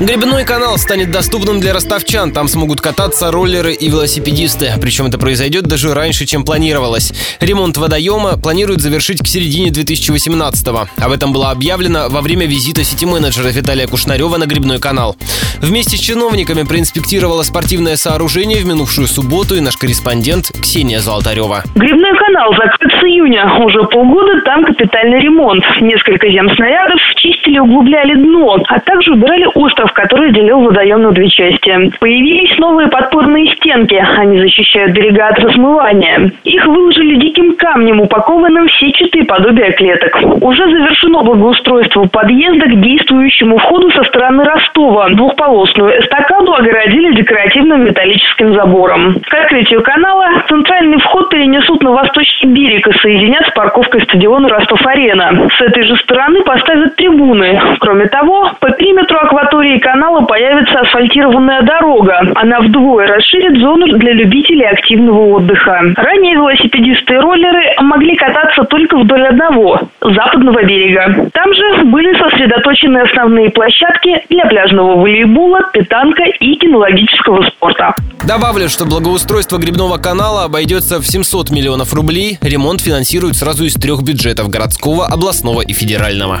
Гребной канал станет доступным для ростовчан. Там смогут кататься роллеры и велосипедисты. Причем это произойдет даже раньше, чем планировалось. Ремонт водоема планируют завершить к середине 2018-го. Об этом было объявлено во время визита сити-менеджера Виталия Кушнарева на Грибной канал. Вместе с чиновниками проинспектировала спортивное сооружение в минувшую субботу и наш корреспондент Ксения Золотарева. Грибной канал закрыт с июня. Уже полгода там капитальный ремонт. Несколько земснарядов чистили, углубляли дно, а также убирали остров, который делил водоем на две части. Появились новые подпорные стенки. Они защищают берега от размывания. Их выложили диким камнем, упакованным в сетчатые подобия клеток. Уже завершено благоустройство подъезда к действующему входу со стороны Ростова. Двухполосную эстакаду огородили декоративным металлическим забором. К открытию канала центральный вход перенесут на восточный соединят с парковкой стадиона Ростов-Арена. С этой же стороны поставят трибуны. Кроме того, по периметру акватории канала появится асфальтированная дорога. Она вдвое расширит зону для любителей активного отдыха. Ранее велосипедисты и роллеры могли кататься только вдоль одного – западного берега. Там же были сосредоточены основные площадки для пляжного волейбола, питанка и кинологического спорта. Добавлю, что благоустройство грибного канала обойдется в 700 миллионов рублей. Ремонт финансируют сразу из трех бюджетов – городского, областного и федерального.